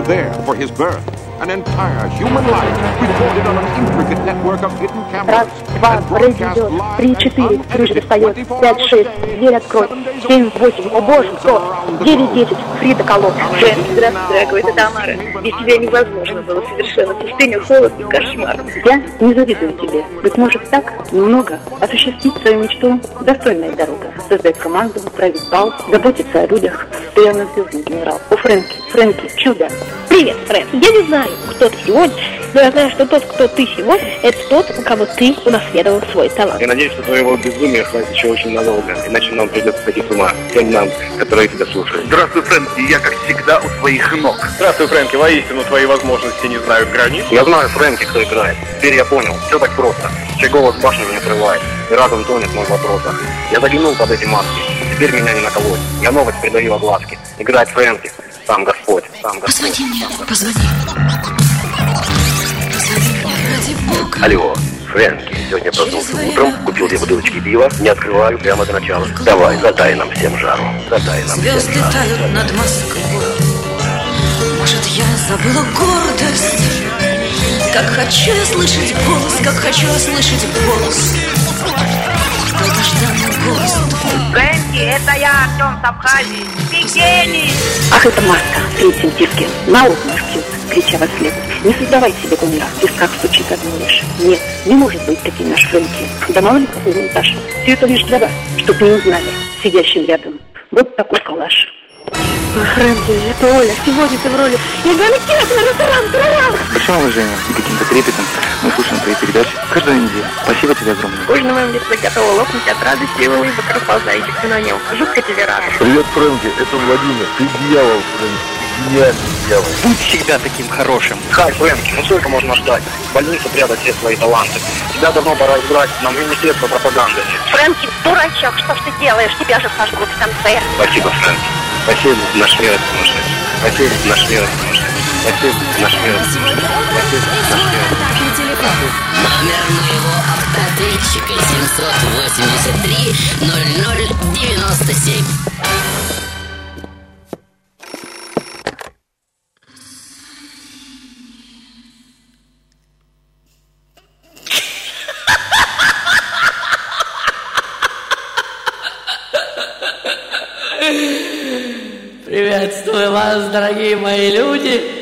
were there for his birth. An entire human life recorded on an intricate network of hidden cameras. Раз, два, Фредди идет. Три, четыре, крыша достает. Пять, шесть, дверь открой. Семь, восемь, о боже, кто? Девять, десять, Фрида Колоб. Жень, здравствуй, дорогой, это Тамара. Без тебя невозможно было совершенно. Пустыня, холод, кошмар. Я не завидую тебе. Быть может так, немного, осуществить свою мечту – достойная дорога. Создать команду, править бал, заботиться о людях. Я звездный генерал. О, Фрэнки, Фрэнки, чудо. Привет, Фрэнк. Я не знаю, кто ты сегодня, но я знаю, что тот, кто ты сегодня, это тот, у кого ты унаследовал свой талант. Я надеюсь, что твоего безумия хватит еще очень надолго, иначе нам придется сойти с ума. Всем нам, которые тебя слушают. Здравствуй, Фрэнки, я, как всегда, у своих ног. Здравствуй, Фрэнки, воистину твои возможности не знают границ. Я знаю, Фрэнки, кто играет. Теперь я понял, все так просто. Чей голос башню не отрывает, и разум тонет мой вопрос. Я заглянул под эти маски, теперь меня не наколоть. Я новость придаю огласке. Играет Фрэнки, Господь, сам Господь. Позвони мне, позвони. Позвони ради бога. Алло, Фрэнки, сегодня проснулся утром, купил две бутылочки пива, не открываю прямо до начала. Давай, задай нам всем жару, задай нам всем Звезды жару. тают над Москвой. Может, я забыла гордость? Как хочу я слышать голос, как хочу я слышать голос. Долгожданный. Фрэнки, это я, Артем Сабхазий. Ты гений! Ах, это маска в третьем диске. На отмашки, крича во след. Не создавай себе кумира. В висках стучит одно лишь. Нет, не может быть таким наш Фрэнки. Да мало ли какой монтаж. Все это лишь для вас, чтоб не узнали, сидящим рядом. Вот такой коллаж. Фрэнки, это Оля. Сегодня ты в роли Егора Киркина, ресторан, большим уважением и каким-то трепетом мы слушаем твои передачи каждую неделю. Спасибо тебе огромное. Кожа на моем лице готова лопнуть от радости и улыбок, расползающихся на нем. Жутко тебе рада. Привет, Фрэнки, это Владимир. Ты дьявол, Фрэнки. Гениальный дьявол. Будь всегда таким хорошим. Хай, Фрэнки, ну сколько можно ждать? В больнице прятать все свои таланты. Тебя давно пора избрать нам министерство пропаганды. Фрэнки, дурачок, что ж ты делаешь? Тебя же сожгут в конце. Спасибо, Фрэнки. Спасибо, наш мир это сумасшедший. Спасибо, наш мир это сумасшедший. Спасибо, наш мир это сумасшедший. Спасибо, наш мир это сумасшедший. Номер моего автоответчика 783 0097. Приветствую вас, дорогие мои люди.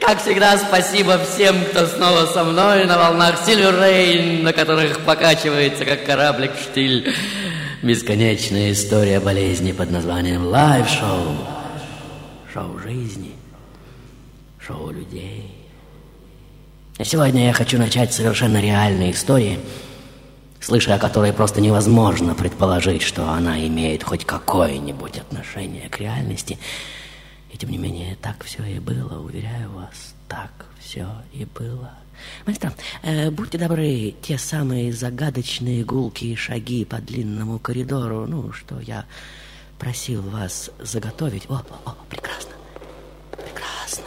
Как всегда, спасибо всем, кто снова со мной на волнах Silver Rain, на которых покачивается, как кораблик штиль. Бесконечная история болезни под названием live-шоу. Шоу жизни. Шоу людей. И сегодня я хочу начать с совершенно реальной истории, слыша о которой просто невозможно предположить, что она имеет хоть какое-нибудь отношение к реальности. И тем не менее, так все и было, уверяю вас, так все и было. Маэстро, э, будьте добры, те самые загадочные гулкие шаги по длинному коридору, ну, что я просил вас заготовить. О, о, о, прекрасно, прекрасно.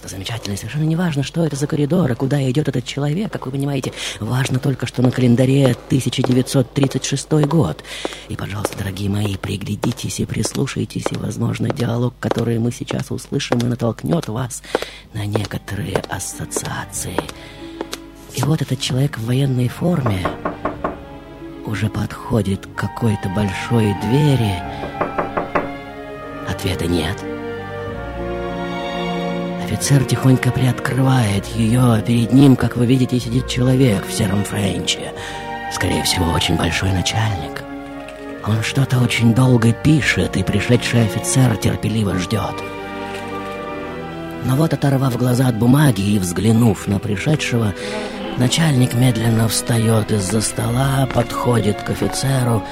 Просто замечательно. Совершенно не важно, что это за коридор и куда идет этот человек, как вы понимаете. Важно только, что на календаре 1936 год. И, пожалуйста, дорогие мои, приглядитесь и прислушайтесь, и, возможно, диалог, который мы сейчас услышим, и натолкнет вас на некоторые ассоциации. И вот этот человек в военной форме уже подходит к какой-то большой двери. Ответа нет. Офицер тихонько приоткрывает ее, а перед ним, как вы видите, сидит человек в сером френче. Скорее всего, очень большой начальник. Он что-то очень долго пишет, и пришедший офицер терпеливо ждет. Но вот, оторвав глаза от бумаги и взглянув на пришедшего, начальник медленно встает из-за стола, подходит к офицеру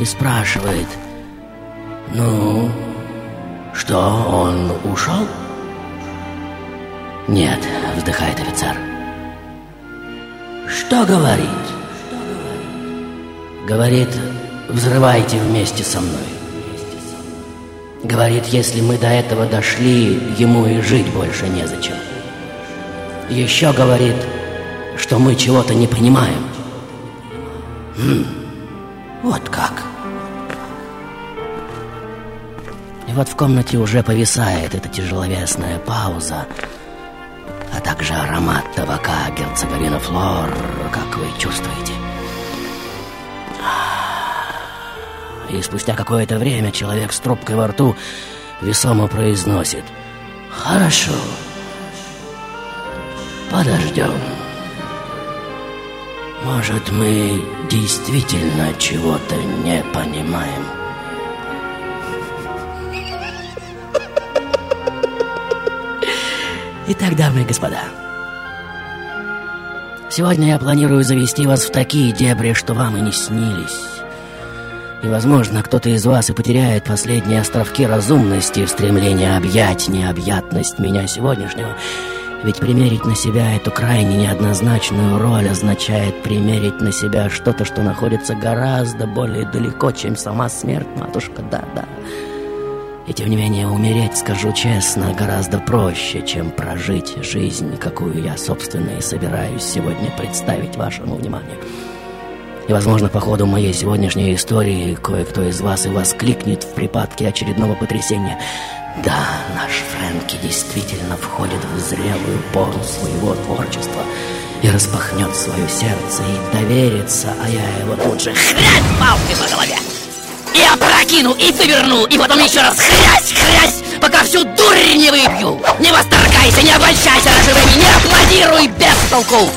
и спрашивает, «Ну, что, он ушел?» «Нет», — вздыхает офицер. «Что говорит?» «Говорит, взрывайте вместе со мной». Говорит, если мы до этого дошли, ему и жить больше незачем. Еще говорит, что мы чего-то не понимаем. Хм, вот как. И вот в комнате уже повисает эта тяжеловесная пауза, а также аромат табака герцоговина Флор, как вы чувствуете. И спустя какое-то время человек с трубкой во рту весомо произносит «Хорошо, подождем». Может, мы действительно чего-то не понимаем. Итак, дамы и господа, сегодня я планирую завести вас в такие дебри, что вам и не снились. И, возможно, кто-то из вас и потеряет последние островки разумности в стремлении объять необъятность меня сегодняшнего — ведь примерить на себя эту крайне неоднозначную роль означает примерить на себя что-то, что находится гораздо более далеко, чем сама смерть, матушка, да-да. И тем не менее умереть, скажу честно, гораздо проще, чем прожить жизнь, какую я, собственно, и собираюсь сегодня представить вашему вниманию. И, возможно, по ходу моей сегодняшней истории кое-кто из вас и воскликнет в припадке очередного потрясения – да, наш Фрэнки действительно входит в зрелую пору своего творчества и распахнет свое сердце и доверится, а я его тут же хрясь палкой по голове. И опрокину, и выверну, и потом еще раз хрясь, хрясь, пока всю дурь не выпью. Не восторгайся, не обольщайся, разживай, не аплодируй без толку.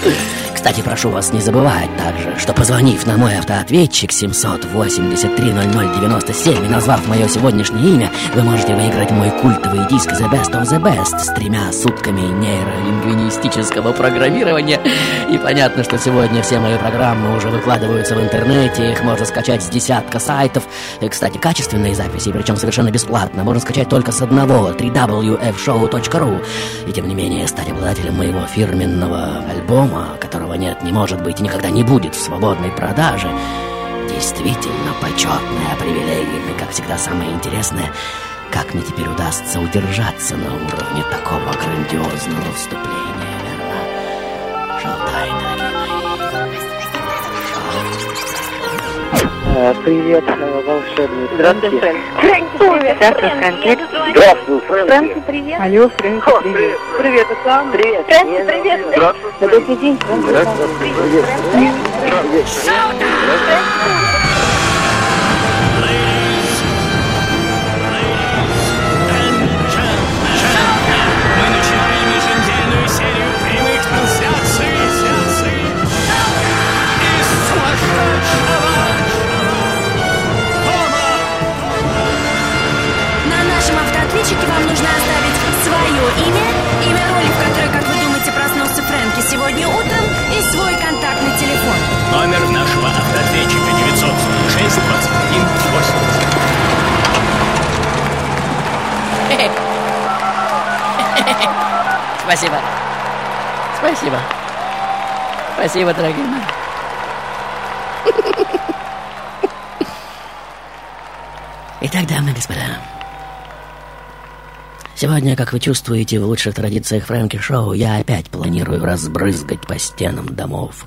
Кстати, прошу вас не забывать также, что позвонив на мой автоответчик 783-00-97 и назвав мое сегодняшнее имя, вы можете выиграть мой культовый диск The Best of the Best с тремя сутками нейролингвинистического программирования. И понятно, что сегодня все мои программы уже выкладываются в интернете, их можно скачать с десятка сайтов. И, кстати, качественные записи, причем совершенно бесплатно, можно скачать только с одного www.fshow.ru. И тем не менее стать обладателем моего фирменного альбома, которого которого нет, не может быть и никогда не будет в свободной продаже, действительно почетная привилегия, и, как всегда, самое интересное, как мне теперь удастся удержаться на уровне такого грандиозного вступления, верно? Шалтай, дорогие Привет, волшебный. Здравствуй, Фрэнк. Фрэнк, привет. Здравствуй, Фрэнк. Здравствуй, Фрэнки. Фрэнки, привет. Алло, Фрэнк, привет. Привет, Оксана. Привет. Фрэнки, привет. Здравствуй, Добрый день, Фрэнк. Здравствуй, привет. Привет. Мы нужно оставить свое имя, имя роли, в которой, как вы думаете, проснулся Фрэнки сегодня утром, и свой контактный телефон. Номер нашего автоответчика 906 21 80. Спасибо. Спасибо. Спасибо, дорогие мои. Итак, дамы и господа, сегодня, как вы чувствуете, в лучших традициях Фрэнки Шоу, я опять планирую разбрызгать по стенам домов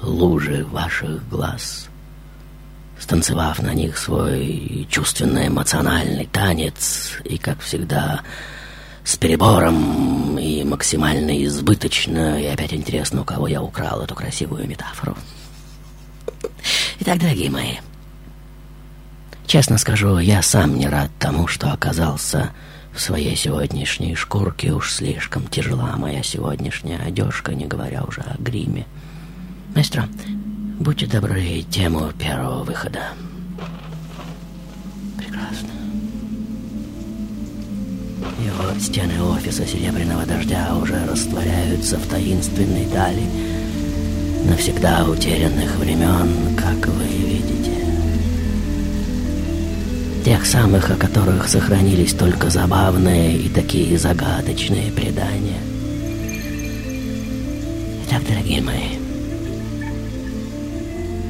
лужи ваших глаз, станцевав на них свой чувственно-эмоциональный танец и, как всегда, с перебором и максимально избыточно, и опять интересно, у кого я украл эту красивую метафору. Итак, дорогие мои, честно скажу, я сам не рад тому, что оказался в своей сегодняшней шкурке. Уж слишком тяжела моя сегодняшняя одежка, не говоря уже о гриме. Маэстро, будьте добры, тему первого выхода. Прекрасно. Его стены офиса Серебряного Дождя уже растворяются в таинственной дали навсегда утерянных времен, как вы видите. Тех самых, о которых сохранились только забавные и такие загадочные предания. Итак, дорогие мои,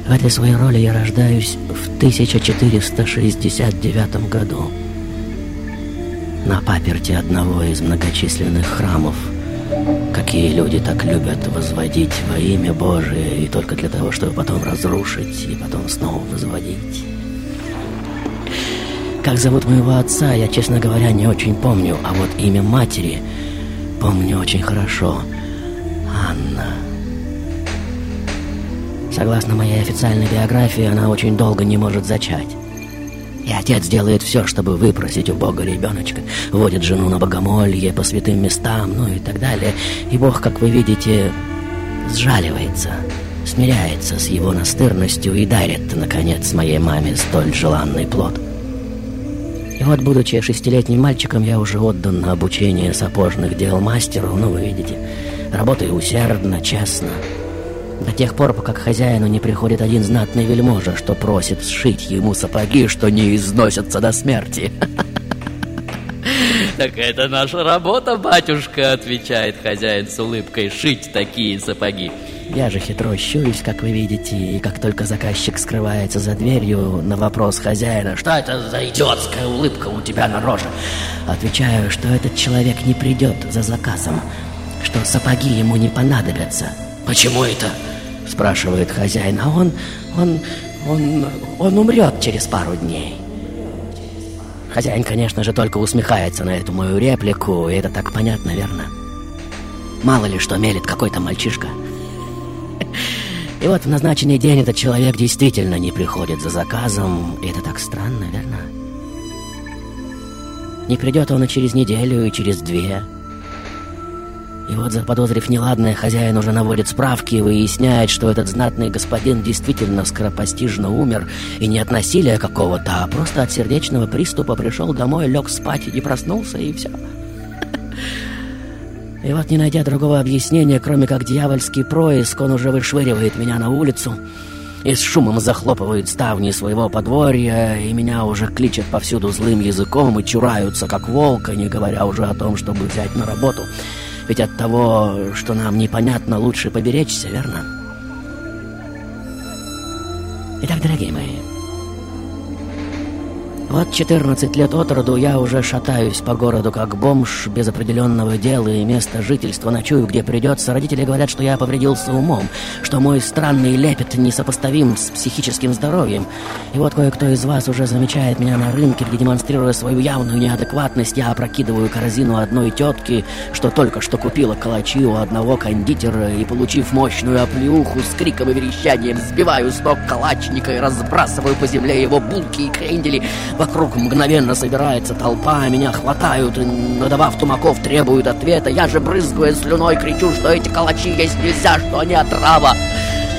в этой своей роли я рождаюсь в 1469 году на паперти одного из многочисленных храмов, какие люди так любят возводить во имя Божие и только для того, чтобы потом разрушить и потом снова возводить. Как зовут моего отца, я, честно говоря, не очень помню, а вот имя матери помню очень хорошо. Анна. Согласно моей официальной биографии, она очень долго не может зачать. И отец делает все, чтобы выпросить у Бога ребеночка. Водит жену на богомолье, по святым местам, ну и так далее. И Бог, как вы видите, сжаливается, смиряется с его настырностью и дарит, наконец, моей маме столь желанный плод. И вот, будучи шестилетним мальчиком, я уже отдан на обучение сапожных дел мастеру, ну, вы видите, работаю усердно, честно, до тех пор, пока к хозяину не приходит один знатный вельможа, что просит сшить ему сапоги, что не износятся до смерти. Так это наша работа, батюшка, отвечает хозяин с улыбкой, шить такие сапоги. Я же хитро щурюсь, как вы видите, и как только заказчик скрывается за дверью на вопрос хозяина, что это за идиотская улыбка у тебя на роже, отвечаю, что этот человек не придет за заказом, что сапоги ему не понадобятся. Почему это? спрашивает хозяин, а он, он, он, он умрет через пару дней. Хозяин, конечно же, только усмехается на эту мою реплику, и это так понятно, верно? Мало ли что мелет какой-то мальчишка. И вот в назначенный день этот человек действительно не приходит за заказом, и это так странно, верно? Не придет он и через неделю, и через две, и вот, заподозрив неладное, хозяин уже наводит справки и выясняет, что этот знатный господин действительно скоропостижно умер, и не от насилия какого-то, а просто от сердечного приступа пришел домой, лег спать и проснулся, и все. И вот, не найдя другого объяснения, кроме как дьявольский происк, он уже вышвыривает меня на улицу и с шумом захлопывает ставни своего подворья, и меня уже кличат повсюду злым языком и чураются, как волка, не говоря уже о том, чтобы взять на работу. Ведь от того, что нам непонятно, лучше поберечься, верно? Итак, дорогие мои, вот 14 лет от роду я уже шатаюсь по городу как бомж, без определенного дела и места жительства, ночую где придется. Родители говорят, что я повредился умом, что мой странный лепет несопоставим с психическим здоровьем. И вот кое-кто из вас уже замечает меня на рынке, где, демонстрируя свою явную неадекватность, я опрокидываю корзину одной тетки, что только что купила калачи у одного кондитера, и, получив мощную оплеуху, с криком и верещанием сбиваю с ног калачника и разбрасываю по земле его булки и крендели, Вокруг мгновенно собирается толпа, меня хватают, и, надавав тумаков, требуют ответа. Я же, брызгая слюной, кричу, что эти калачи есть нельзя, что они отрава.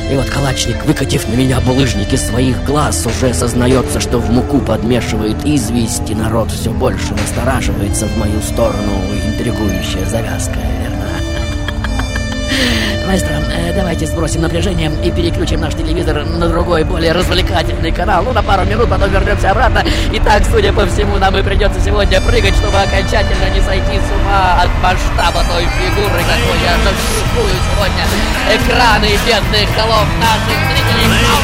И вот калачник, выкатив на меня булыжники своих глаз, уже сознается, что в муку подмешивает известь, и народ все больше настораживается в мою сторону. Интригующая завязка? Маэстро, э, давайте сбросим напряжение и переключим наш телевизор на другой, более развлекательный канал. Ну, на пару минут, потом вернемся обратно. Итак, судя по всему, нам и придется сегодня прыгать, чтобы окончательно не сойти с ума от масштаба той фигуры, какой я заштрихую сегодня. Экраны бедных голов наших зрителей.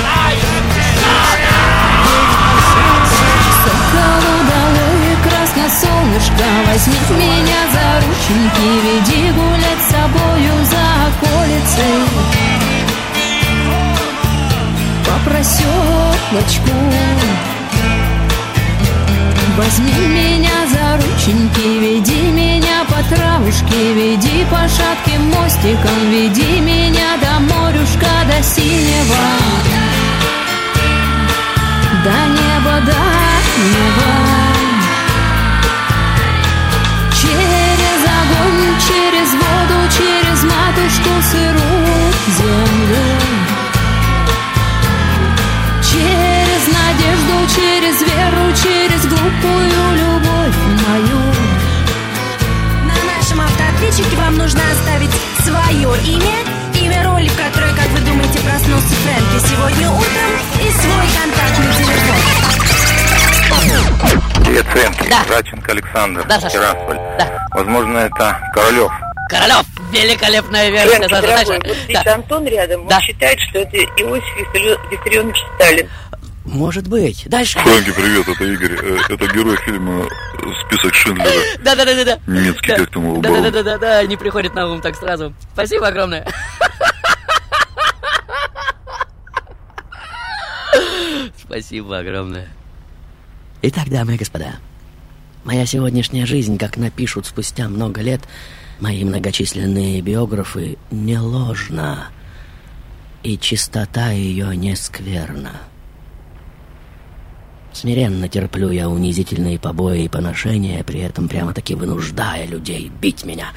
Солнышко Возьми меня за рученьки Веди гулять с собою за околицей. По проселочку Возьми меня за рученьки Веди меня по травушке Веди по шатким мостикам Веди меня до морюшка, до синего. До неба, до неба Через огонь, через воду, через матушку сырую землю Через надежду, через веру, через глупую любовь мою На нашем автоответчике вам нужно оставить свое имя, имя роли, в которой, как вы думаете, проснулся Фрэнки сегодня утром, и свой контактный телефон. Привет, Фрэнки. Да. Радченко Александр. Да. Тирасполь. Да. Возможно, это Королев. Королев, великолепная версия. Фрэнки, Саша, дорогой, знаешь, вот здесь да. Антон рядом, Да. он считает, что это Иосиф Виссари- Виссарионович Сталин. Может быть. Дальше. Фрэнки, привет, это Игорь. Э, Это герой фильма «Список Шиндлера». Да, да, да, да, да. Немецкий, Да. как там его Да, да, был? да, да, да, да, не приходит на ум так сразу. Спасибо огромное. Спасибо огромное. Итак, дамы и господа, моя сегодняшняя жизнь, как напишут спустя много лет мои многочисленные биографы, не ложна, и чистота ее не скверна. Смиренно терплю я унизительные побои и поношения, при этом прямо-таки вынуждая людей бить меня,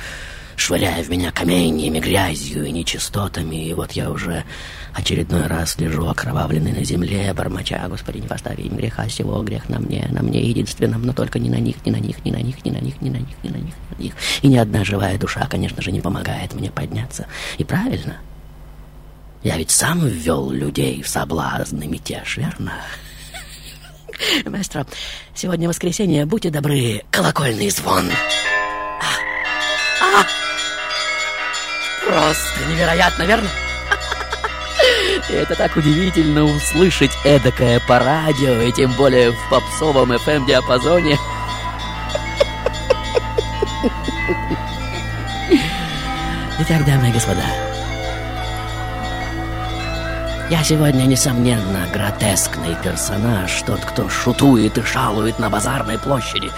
швыряя в меня каменьями, грязью и нечистотами, и вот я уже очередной раз лежу окровавленный на земле, бормоча, Господи, не постави им греха сего, грех на мне, на мне единственном, но только не на них, не на них, не на них, не на них, не на них, не на них, не на них. И ни одна живая душа, конечно же, не помогает мне подняться. И правильно. Я ведь сам ввел людей в соблазн и мятеж, верно? Маэстро, сегодня воскресенье, будьте добры, колокольный звон. А! Просто невероятно, верно? Это так удивительно услышать эдакое по радио, и тем более в попсовом FM-диапазоне. Итак, дамы и господа, я сегодня, несомненно, гротескный персонаж, тот, кто шутует и шалует на базарной площади,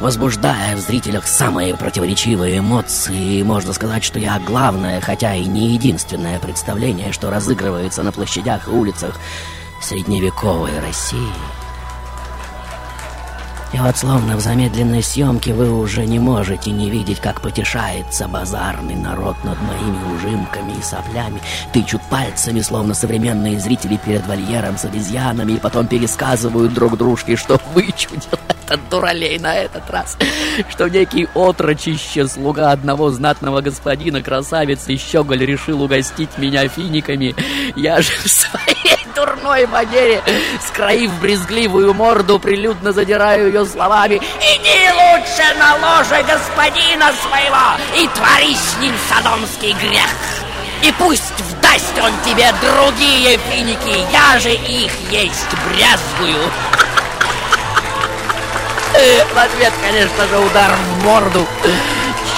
возбуждая в зрителях самые противоречивые эмоции. И можно сказать, что я главное, хотя и не единственное представление, что разыгрывается на площадях и улицах средневековой России. И вот словно в замедленной съемке вы уже не можете не видеть, как потешается базарный народ над моими ужимками и соплями, тычут пальцами, словно современные зрители перед вольером с обезьянами, и потом пересказывают друг дружке, что вычудил этот дуралей на этот раз, что некий отрочище, слуга одного знатного господина, красавец и щеголь решил угостить меня финиками. Я же в своей дурной манере, скроив брезгливую морду, прилюдно задираю ее словами «Иди лучше на ложе господина своего и твори с ним садомский грех!» И пусть вдаст он тебе другие финики, я же их есть брезгую. В ответ, конечно же, удар в морду.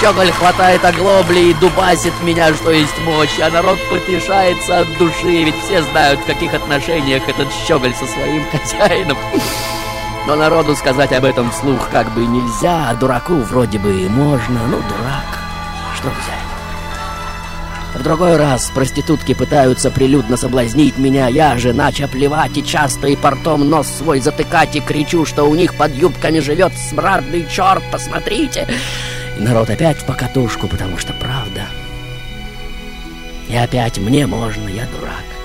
Щеголь хватает оглобли и дубасит меня, что есть мочь, а народ потешается от души, ведь все знают, в каких отношениях этот щеголь со своим хозяином. Но народу сказать об этом вслух как бы нельзя, а дураку вроде бы и можно, ну дурак, что взять? В другой раз проститутки пытаются прилюдно соблазнить меня. Я же, нача плевать и часто и портом нос свой затыкать и кричу, что у них под юбками живет смрадный черт, посмотрите. И народ опять в покатушку, потому что правда. И опять мне можно, я дурак.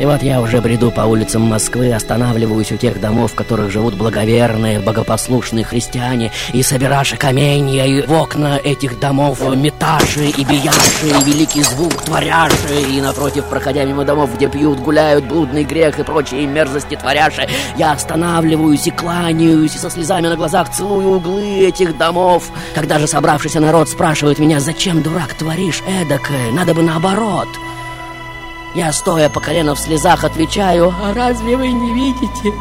И вот я уже бреду по улицам Москвы, останавливаюсь у тех домов, в которых живут благоверные, богопослушные христиане, и собираши каменья, и в окна этих домов меташи и бияши, и великий звук творяши, и напротив, проходя мимо домов, где пьют, гуляют, блудный грех и прочие мерзости творяши, я останавливаюсь и кланяюсь, и со слезами на глазах целую углы этих домов. Когда же собравшийся народ спрашивает меня, зачем, дурак, творишь эдакое, надо бы наоборот — я, стоя по колено в слезах, отвечаю, «А разве вы не видите?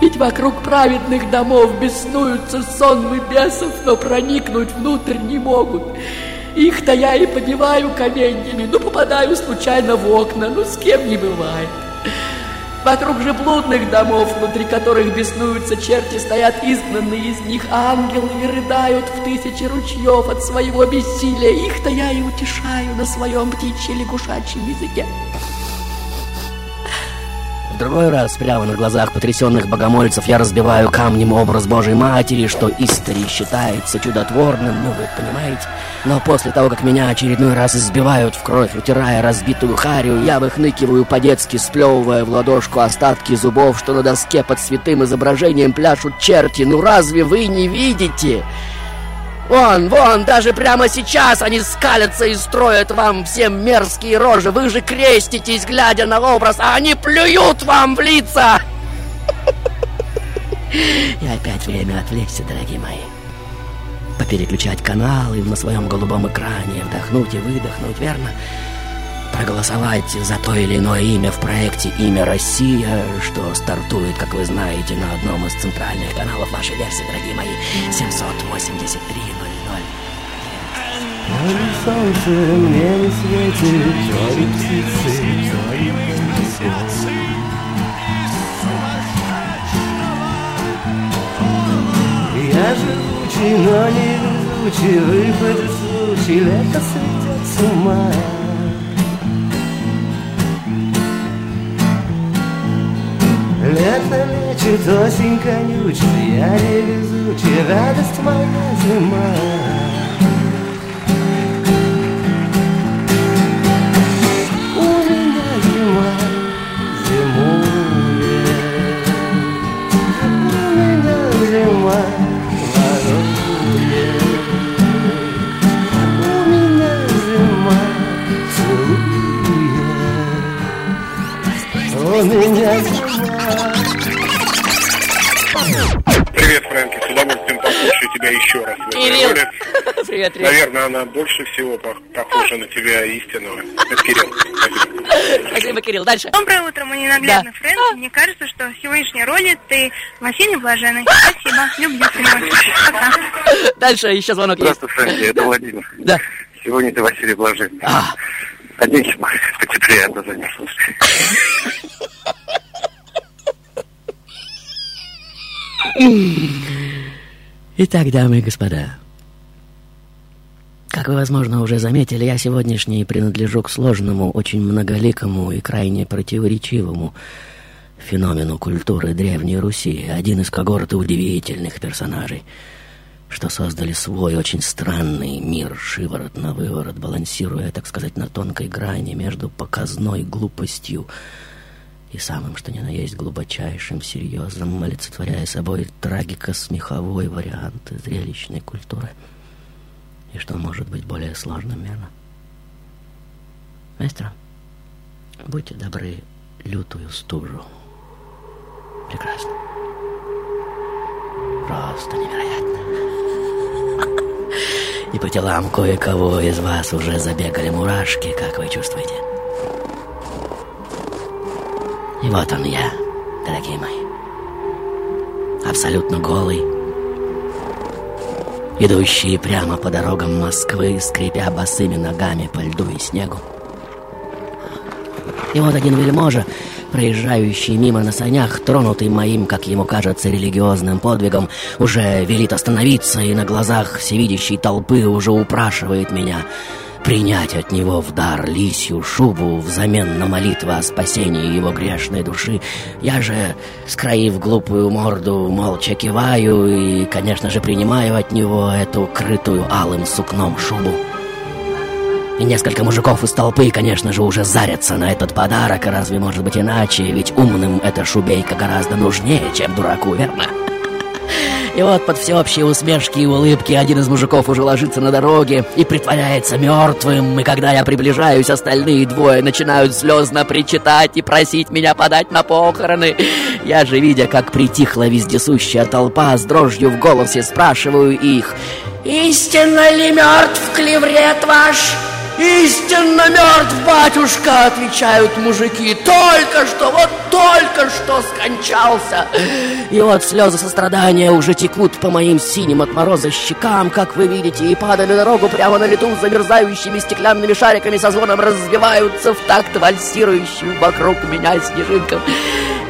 Ведь вокруг праведных домов беснуются сонмы бесов, но проникнуть внутрь не могут. Их-то я и побиваю каменьями, ну попадаю случайно в окна, ну с кем не бывает». Вокруг же блудных домов, внутри которых беснуются черти, стоят изгнанные из них ангелы и рыдают в тысячи ручьев от своего бессилия. Их-то я и утешаю на своем птичьем лягушачьем языке. Другой раз, прямо на глазах потрясенных богомольцев, я разбиваю камнем образ Божьей Матери, что истори считается чудотворным, ну вы понимаете. Но после того, как меня очередной раз избивают в кровь, утирая разбитую харю, я выхныкиваю по-детски, сплевывая в ладошку остатки зубов, что на доске под святым изображением пляшут черти. Ну разве вы не видите? Вон, вон, даже прямо сейчас они скалятся и строят вам всем мерзкие рожи. Вы же креститесь, глядя на образ, а они плюют вам в лица. И опять время отвлечься, дорогие мои. Попереключать каналы на своем голубом экране, вдохнуть и выдохнуть, верно? проголосовать за то или иное имя в проекте «Имя Россия», что стартует, как вы знаете, на одном из центральных каналов вашей версии, дорогие мои, 783. Я живучий, но не везучий, выпадет случай, лето сойдет с ума. Лето лечит, осень конючит Я не везучий, радость моя зима У меня зима зимует У меня зима ворует У меня зима целует У меня зима Фрэнки, с удовольствием послушаю тебя еще раз. в этой Кирилл. роли. Привет, привет. Наверное, она больше всего по- похожа на тебя истинного. Это Кирилл. Спасибо. Спасибо, Кирилл. Дальше. Доброе утро, мой ненаглядный Фрэнки. Мне кажется, что в сегодняшней роли ты вообще блаженный. Спасибо. Люблю тебя. Пока. Дальше еще звонок есть. Здравствуй, Фрэнки, это Владимир. Да. Сегодня ты Василий Блажин. А. Оденься, Макс, потеплее, а то замерзла. Итак, дамы и господа, как вы, возможно, уже заметили, я сегодняшний принадлежу к сложному, очень многоликому и крайне противоречивому феномену культуры Древней Руси, один из когорты удивительных персонажей, что создали свой очень странный мир, шиворот на выворот, балансируя, так сказать, на тонкой грани между показной глупостью и самым, что ни на есть, глубочайшим, серьезным, олицетворяя собой трагико-смеховой вариант зрелищной культуры. И что может быть более сложным, верно? Маэстро, будьте добры, лютую стужу. Прекрасно. Просто невероятно. И по телам кое-кого из вас уже забегали мурашки, как вы чувствуете? И вот он я, дорогие мои. Абсолютно голый. Идущий прямо по дорогам Москвы, скрипя босыми ногами по льду и снегу. И вот один вельможа, проезжающий мимо на санях, тронутый моим, как ему кажется, религиозным подвигом, уже велит остановиться и на глазах всевидящей толпы уже упрашивает меня принять от него в дар лисью шубу взамен на молитвы о спасении его грешной души. Я же, скроив глупую морду, молча киваю и, конечно же, принимаю от него эту крытую алым сукном шубу. И несколько мужиков из толпы, конечно же, уже зарятся на этот подарок, а разве может быть иначе? Ведь умным эта шубейка гораздо нужнее, чем дураку, верно? И вот под всеобщие усмешки и улыбки один из мужиков уже ложится на дороге и притворяется мертвым. И когда я приближаюсь, остальные двое начинают слезно причитать и просить меня подать на похороны. Я же, видя, как притихла вездесущая толпа, с дрожью в голосе спрашиваю их. «Истинно ли мертв клеврет ваш?» «Истинно мертв, батюшка!» — отвечают мужики. «Только что, вот только что скончался!» И вот слезы сострадания уже текут по моим синим от мороза щекам, как вы видите, и падая на дорогу прямо на лету замерзающими стеклянными шариками со звоном разбиваются в такт вальсирующим вокруг меня снежинкам.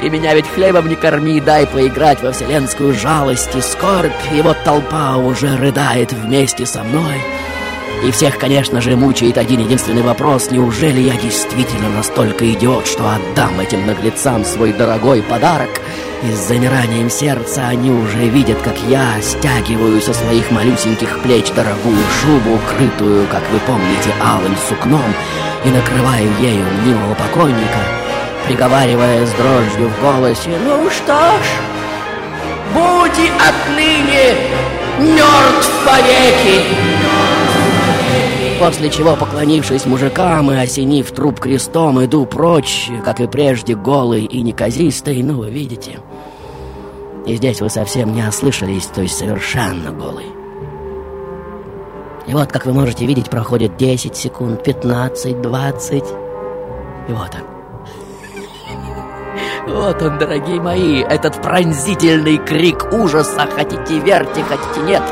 И меня ведь хлебом не корми, дай поиграть во вселенскую жалость и скорбь. И вот толпа уже рыдает вместе со мной. И всех, конечно же, мучает один единственный вопрос. Неужели я действительно настолько идиот, что отдам этим наглецам свой дорогой подарок? И с замиранием сердца они уже видят, как я стягиваю со своих малюсеньких плеч дорогую шубу, укрытую, как вы помните, алым сукном, и накрываю ею мнимого покойника, приговаривая с дрожью в голосе «Ну что ж, будь отныне мертв повеки!» После чего, поклонившись мужикам и осенив труп крестом, иду прочь, как и прежде, голый и неказистый, ну, вы видите. И здесь вы совсем не ослышались, то есть совершенно голый. И вот, как вы можете видеть, проходит 10 секунд, 15, 20. И вот он. Вот он, дорогие мои, этот пронзительный крик ужаса. Хотите верьте, хотите нет.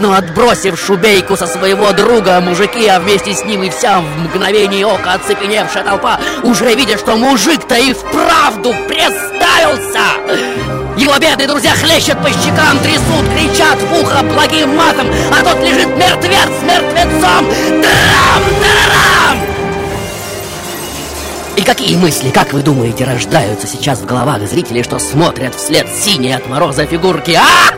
Но отбросив шубейку со своего друга, мужики, а вместе с ним и вся в мгновение ока оцепеневшая толпа, уже видя, что мужик-то и вправду представился. Его бедные друзья хлещут по щекам, трясут, кричат в ухо благим матом, а тот лежит мертвец мертвецом. Трам-тарам! Какие мысли, как вы думаете, рождаются сейчас в головах зрителей, что смотрят вслед синей от мороза фигурки? А!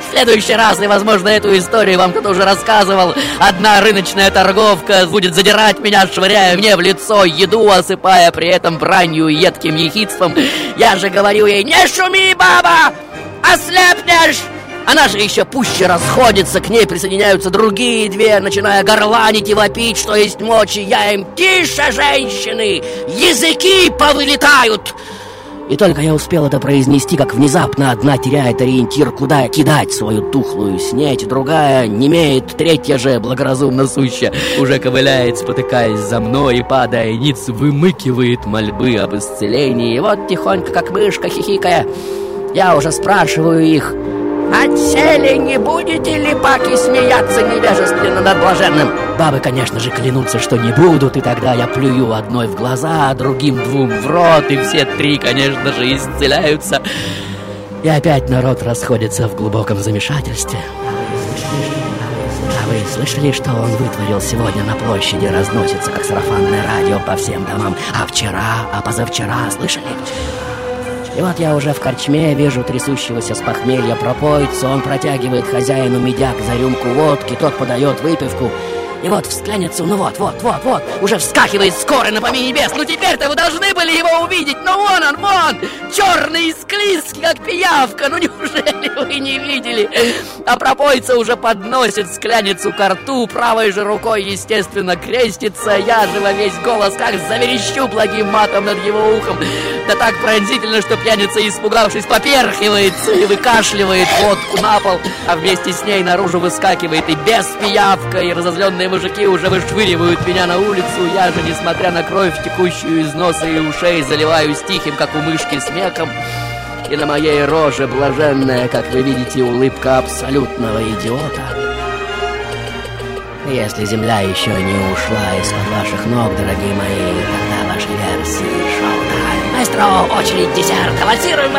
В следующий раз, и, возможно, эту историю вам кто-то уже рассказывал, одна рыночная торговка будет задирать меня, швыряя мне в лицо еду, осыпая при этом бранью и едким ехидством. Я же говорю ей, не шуми, баба, ослепнешь! Она же еще пуще расходится, к ней присоединяются другие две, начиная горланить и вопить, что есть мочи. Я им «Тише, женщины! Языки повылетают!» И только я успел это произнести, как внезапно одна теряет ориентир, куда кидать свою тухлую снеть, другая немеет, третья же, благоразумно суща, уже ковыляет, спотыкаясь за мной и, падая ниц, вымыкивает мольбы об исцелении. И вот тихонько, как мышка, хихикая, я уже спрашиваю их, «Отсели не будете ли паки смеяться невежественно над блаженным?» Бабы, конечно же, клянутся, что не будут, и тогда я плюю одной в глаза, а другим двум в рот, и все три, конечно же, исцеляются. И опять народ расходится в глубоком замешательстве. А вы слышали, что он вытворил сегодня на площади? Разносится, как сарафанное радио по всем домам. А вчера, а позавчера, слышали? И вот я уже в корчме вижу трясущегося с похмелья пропойцу. Он протягивает хозяину медяк за рюмку водки, тот подает выпивку. И вот в скляницу, ну вот, вот, вот, вот, уже вскакивает скоро на помине небес. Ну теперь-то вы должны были его увидеть. Ну вон он, вон, черный и склизкий, как пиявка. Ну неужели вы не видели? А пропойца уже подносит скляницу к рту, правой же рукой, естественно, крестится. Я же во весь голос как заверещу благим матом над его ухом. Да так пронзительно, что пьяница, испугавшись, поперхивается и выкашливает водку на пол, а вместе с ней наружу выскакивает и без пиявка, и разозленные мужики уже вышвыривают меня на улицу. Я же, несмотря на кровь, текущую из носа и ушей, заливаюсь тихим, как у мышки, смехом. И на моей роже блаженная, как вы видите, улыбка абсолютного идиота. Если земля еще не ушла из-под ваших ног, дорогие мои, тогда ваши версии шоу-тайм. Маэстро, очередь десерта. Вальсируем,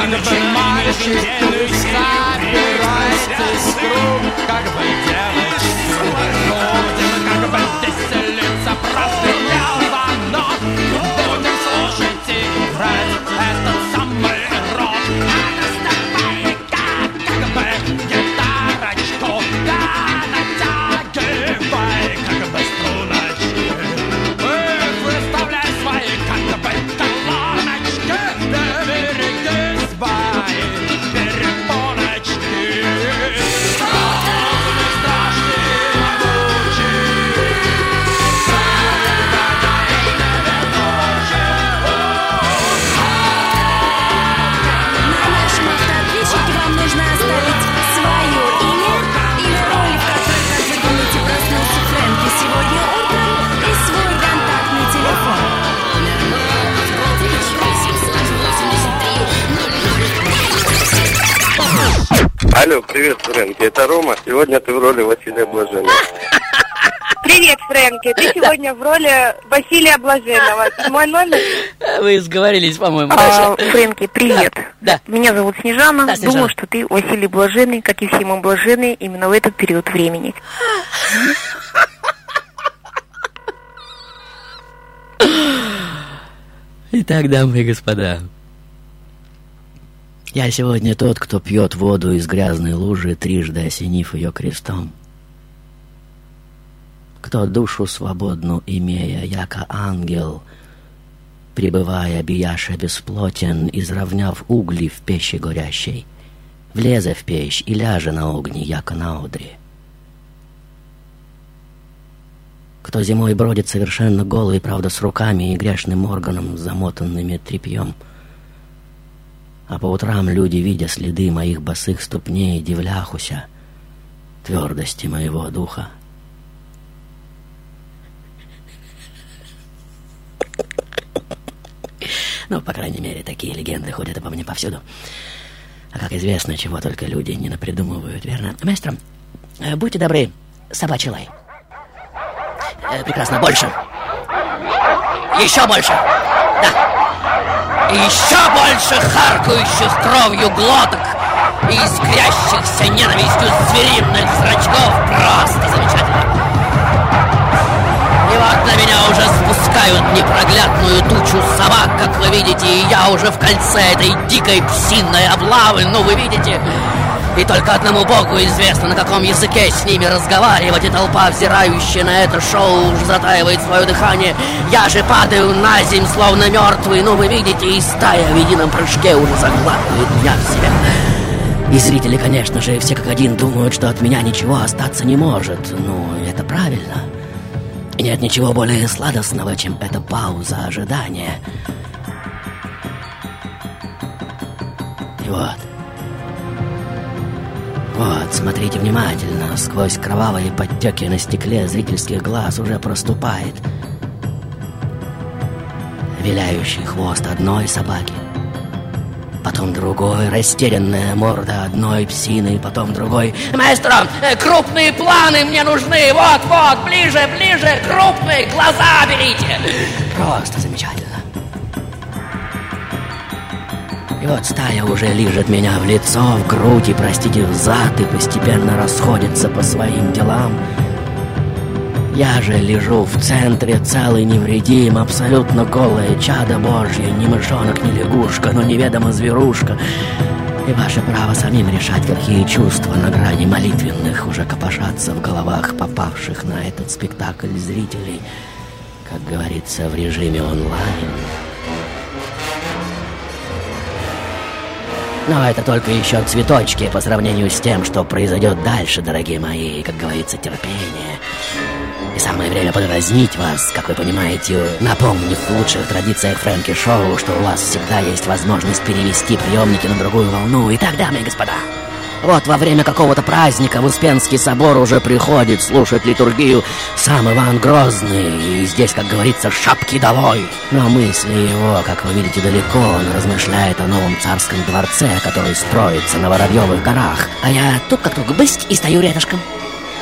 Мы начинаем еженедельную серию Собирайтесь круг, как бы делать Алло, привет, Фрэнки, это Рома. Сегодня ты в роли Василия Блаженного. Привет, Фрэнки. Ты сегодня в роли Василия Блаженного. Мой номер? Вы сговорились, по-моему. А. Фрэнки, привет. Да. Меня зовут Снежана. Да, Снежана. Думаю, что ты Василий Блаженный, как и все мы блаженные, именно в этот период времени. Итак, дамы и господа, я сегодня тот, кто пьет воду из грязной лужи, трижды осенив ее крестом. Кто душу свободну имея, яко ангел, пребывая бияша бесплотен, изравняв угли в печи горящей, влезе в печь и ляже на огне, яко на одре. Кто зимой бродит совершенно голый, правда, с руками и грешным органом, замотанными тряпьем. А по утрам люди, видя следы моих босых ступней, дивляхуся твердости моего духа. Ну, по крайней мере, такие легенды ходят обо мне повсюду. А как известно, чего только люди не напридумывают, верно? Маэстро, э, будьте добры, собачий лай. Э, прекрасно, больше. Еще больше. Да. И еще больше харкающих кровью глоток и искрящихся ненавистью звериных зрачков. Просто замечательно. И вот на меня уже спускают непроглядную тучу собак, как вы видите, и я уже в кольце этой дикой псинной облавы, ну вы видите. И только одному богу известно, на каком языке с ними разговаривать, и толпа, взирающая на это шоу, уже затаивает свое дыхание. Я же падаю на земь, словно мертвый, ну вы видите, и стая в едином прыжке уже заглатывает меня в себя. И зрители, конечно же, все как один думают, что от меня ничего остаться не может. Ну, это правильно. И нет ничего более сладостного, чем эта пауза ожидания. И вот. Вот, смотрите внимательно. Сквозь кровавые подтеки на стекле зрительских глаз уже проступает виляющий хвост одной собаки. Потом другой, растерянная морда одной псины, потом другой. Маэстро, э, крупные планы мне нужны, вот-вот, ближе, ближе, крупные, глаза берите. Просто замечательно. И вот стая уже лижет меня в лицо, в грудь и, простите, в зад и постепенно расходится по своим делам. Я же лежу в центре целый невредим, абсолютно голое чадо божье, ни мышонок, ни лягушка, но неведомо зверушка. И ваше право самим решать, какие чувства на грани молитвенных уже копошатся в головах попавших на этот спектакль зрителей, как говорится, в режиме онлайн. Но это только еще цветочки по сравнению с тем, что произойдет дальше, дорогие мои, как говорится, терпение. И самое время подразнить вас, как вы понимаете, напомнив в лучших традициях Фрэнки Шоу, что у вас всегда есть возможность перевести приемники на другую волну. Итак, дамы и господа, вот во время какого-то праздника в Успенский собор уже приходит слушать литургию сам Иван Грозный. И здесь, как говорится, шапки долой. Но мысли его, как вы видите, далеко. Он размышляет о новом царском дворце, который строится на Воробьевых горах. А я тут как только бысть и стою рядышком.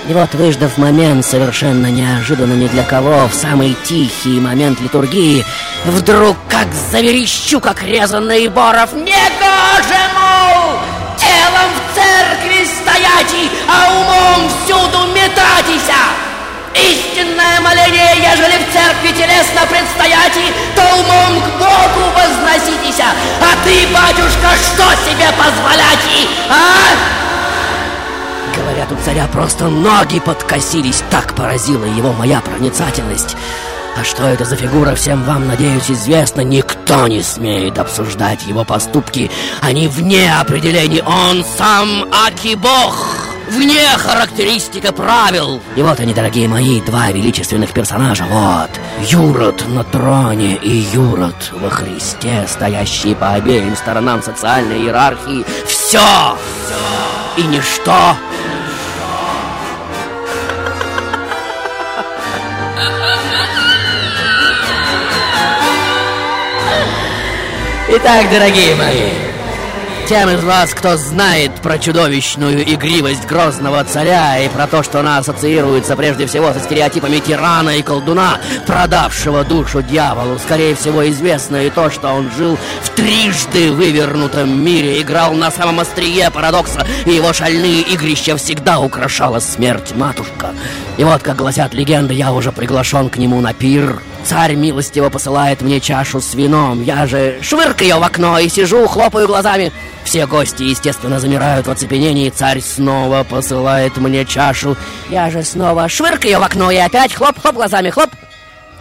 И вот, выждав момент, совершенно неожиданно ни для кого, в самый тихий момент литургии, вдруг как заверещу, как резанный боров, «Негоже, мол, телом в церкви стояти, а умом всюду метатися!» Истинное моление, ежели в церкви телесно предстояти, то умом к Богу возноситеся, а ты, батюшка, что себе позволять, а? Говорят, у царя просто ноги подкосились, так поразила его моя проницательность. А что это за фигура, всем вам, надеюсь, известно. Никто не смеет обсуждать его поступки. Они вне определений. Он сам Аки-бог. Вне характеристика правил. И вот они, дорогие мои, два величественных персонажа. Вот. Юрод на троне и Юрод во Христе, стоящие по обеим сторонам социальной иерархии. Все! И ничто Итак, дорогие мои, тем из вас, кто знает про чудовищную игривость грозного царя и про то, что она ассоциируется прежде всего со стереотипами тирана и колдуна, продавшего душу дьяволу, скорее всего известно и то, что он жил в трижды вывернутом мире, играл на самом острие парадокса, и его шальные игрища всегда украшала смерть матушка. И вот, как гласят легенды, я уже приглашен к нему на пир, Царь милостиво посылает мне чашу с вином. Я же швыркаю в окно и сижу, хлопаю глазами. Все гости, естественно, замирают в оцепенении. Царь снова посылает мне чашу. Я же снова швыркаю в окно и опять хлоп-хлоп глазами, хлоп.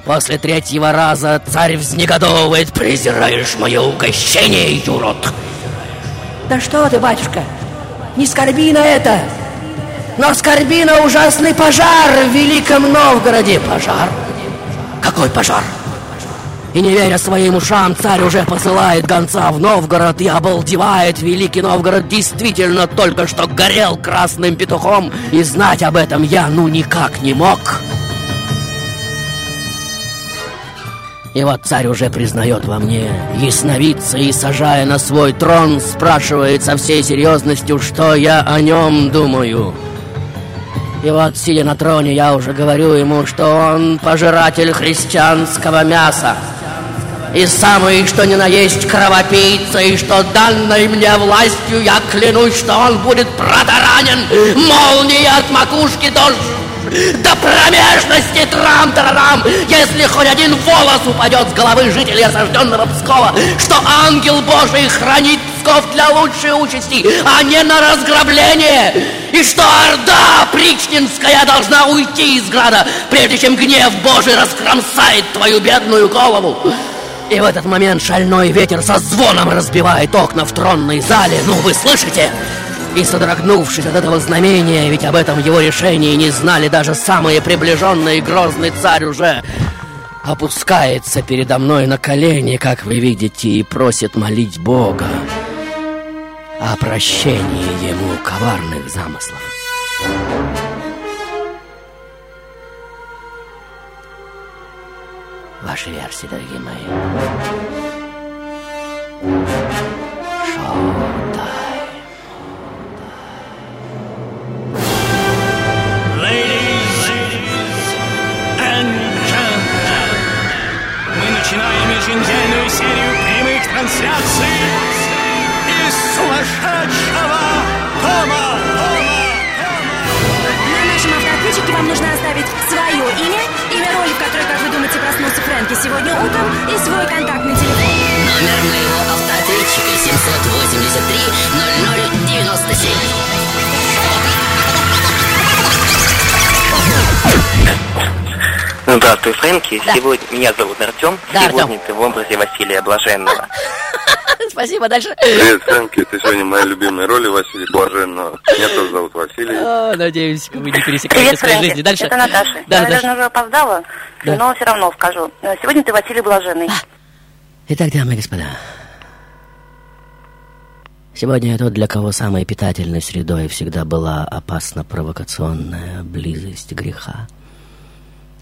После третьего раза царь взнегодовывает. Презираешь мое угощение, юрод. Да что ты, батюшка, не скорби на это. Но скорби на ужасный пожар в Великом Новгороде. Пожар? Какой пожар? И не веря своим ушам, царь уже посылает гонца в Новгород и обалдевает. Великий Новгород действительно только что горел красным петухом, и знать об этом я ну никак не мог. И вот царь уже признает во мне ясновидца и, сажая на свой трон, спрашивает со всей серьезностью, что я о нем думаю. И вот, сидя на троне, я уже говорю ему, что он пожиратель христианского мяса. И самый, что ни на есть кровопийца, и что данной мне властью я клянусь, что он будет протаранен молнией от макушки до до промежности трам-тарарам, если хоть один волос упадет с головы жителей осажденного Пскова, что ангел Божий хранит Псков для лучшей участи, а не на разграбление, и что Орда Причнинская должна уйти из града, прежде чем гнев Божий раскромсает твою бедную голову. И в этот момент шальной ветер со звоном разбивает окна в тронной зале. Ну, вы слышите? И содрогнувшись от этого знамения, ведь об этом его решении не знали даже самые приближенные, грозный царь уже опускается передо мной на колени, как вы видите, и просит молить Бога о прощении ему коварных замыслов. Ваши версии, дорогие мои. Шоу-тайм. мы начинаем еженедельную серию прямых трансляций сумасшедшего дома. На нашем автоответчике вам нужно оставить свое имя, имя роли, в которой, как вы думаете, проснулся Фрэнки сегодня утром, и свой контактный телефон. Номер моего автоответчика 783 0097. Ну, Здравствуй, Фрэнки. Да. Сегодня меня зовут Артем. Да, Сегодня ты в образе Василия Блаженного. Спасибо, дальше. Привет, Фрэнки, ты сегодня моя любимая роль Василий Блаженного. Меня тоже зовут Василий. О, надеюсь, вы не пересекаете своей жизни. Дальше. Это Наташа. Да, Я, наверное, уже опоздала, Да. но все равно скажу. Э, Сегодня ты Василий Блаженный. Итак, дамы и господа, сегодня я тот, для кого самой питательной средой всегда была опасно провокационная близость греха.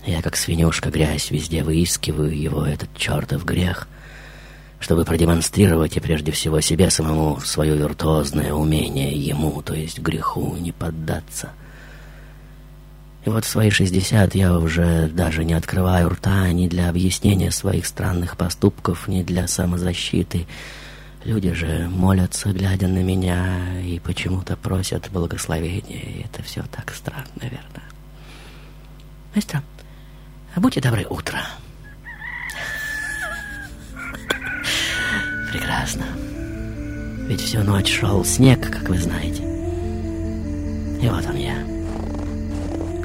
Я, как свинюшка, грязь везде выискиваю его, этот чертов грех, чтобы продемонстрировать и прежде всего себе самому свое виртуозное умение ему, то есть греху, не поддаться. И вот в свои 60 я уже даже не открываю рта ни для объяснения своих странных поступков, ни для самозащиты. Люди же молятся, глядя на меня, и почему-то просят благословения. И это все так странно, верно? Мастер, а будьте добры, утро. Прекрасно. Ведь всю ночь шел снег, как вы знаете. И вот он я.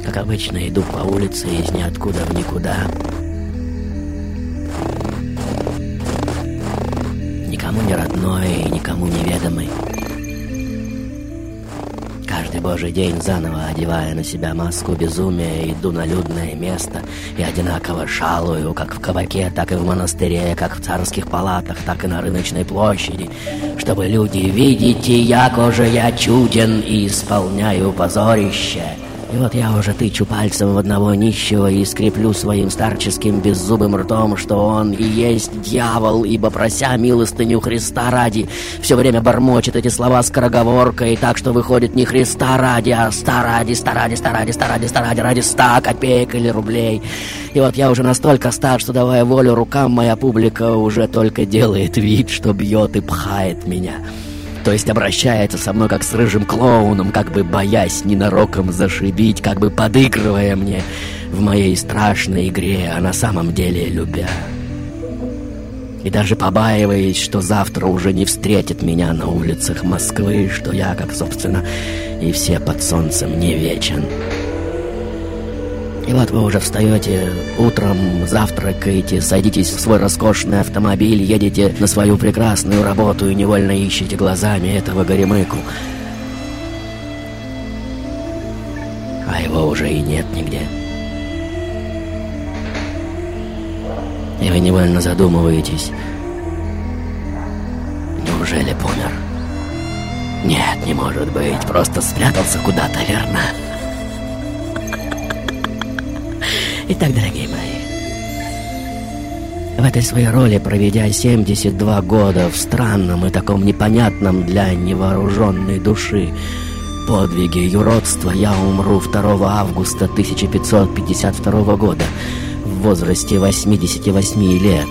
Как обычно, иду по улице из ниоткуда в никуда. Никому не родной и никому неведомый. Каждый божий день заново одевая на себя маску безумия, иду на людное место и одинаково шалую, как в кабаке, так и в монастыре, как в царских палатах, так и на рыночной площади, чтобы люди видите, яко же я чуден и исполняю позорище. И вот я уже тычу пальцем в одного нищего и скреплю своим старческим беззубым ртом, что он и есть дьявол, ибо прося милостыню Христа ради, все время бормочет эти слова скороговоркой, так что выходит не Христа ради, а ста ради, ста ради, ста ради, ста ради, ста ради, ради ста копеек или рублей. И вот я уже настолько стар, что давая волю рукам, моя публика уже только делает вид, что бьет и пхает меня. То есть обращается со мной как с рыжим клоуном, как бы боясь ненароком зашибить, как бы подыгрывая мне в моей страшной игре, а на самом деле любя. И даже побаиваясь, что завтра уже не встретит меня на улицах Москвы, что я, как, собственно, и все под солнцем не вечен. И вот вы уже встаете утром, завтракаете, садитесь в свой роскошный автомобиль, едете на свою прекрасную работу и невольно ищете глазами этого горемыку. А его уже и нет нигде. И вы невольно задумываетесь, неужели помер? Нет, не может быть, просто спрятался куда-то, верно? Итак, дорогие мои, в этой своей роли, проведя 72 года в странном и таком непонятном для невооруженной души подвиги и юродства я умру 2 августа 1552 года в возрасте 88 лет,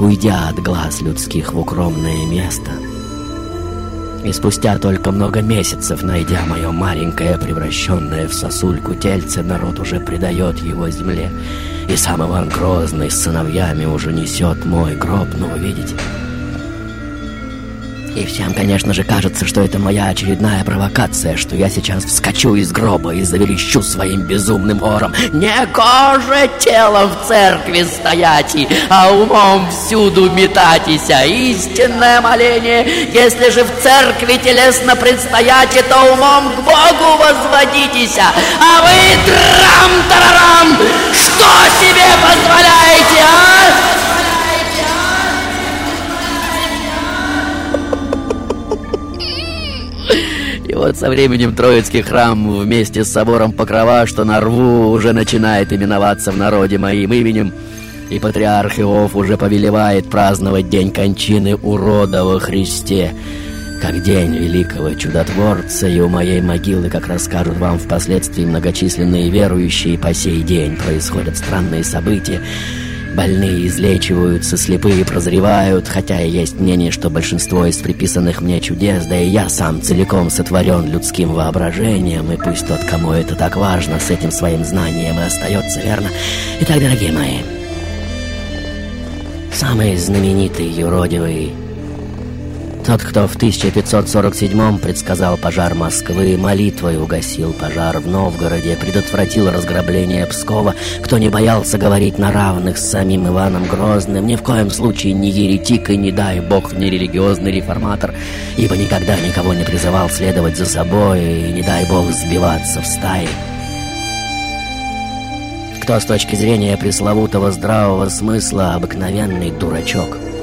уйдя от глаз людских в укромное место. И спустя только много месяцев, найдя мое маленькое, превращенное в сосульку тельце, народ уже предает его земле. И сам Иван Грозный с сыновьями уже несет мой гроб, ну вы видите. И всем, конечно же, кажется, что это моя очередная провокация, что я сейчас вскочу из гроба и заверещу своим безумным ором. Не коже телом в церкви стоять, а умом всюду метатися. Истинное моление, если же в церкви телесно предстоять, то умом к Богу возводитесь. А вы, трам-тарарам, что себе позволяете, а? И вот со временем Троицкий храм вместе с собором Покрова, что на рву, уже начинает именоваться в народе моим именем. И патриарх Иов уже повелевает праздновать день кончины урода во Христе, как день великого чудотворца, и у моей могилы, как расскажут вам впоследствии многочисленные верующие, по сей день происходят странные события, Больные излечиваются, слепые прозревают, хотя и есть мнение, что большинство из приписанных мне чудес, да и я сам целиком сотворен людским воображением, и пусть тот, кому это так важно, с этим своим знанием и остается, верно? Итак, дорогие мои, самый знаменитый юродивый тот, кто в 1547 предсказал пожар Москвы, молитвой угасил пожар в Новгороде, предотвратил разграбление Пскова, кто не боялся говорить на равных с самим Иваном Грозным, ни в коем случае не еретик и не дай бог не религиозный реформатор, ибо никогда никого не призывал следовать за собой и не дай бог сбиваться в стаи. Кто с точки зрения пресловутого здравого смысла обыкновенный дурачок –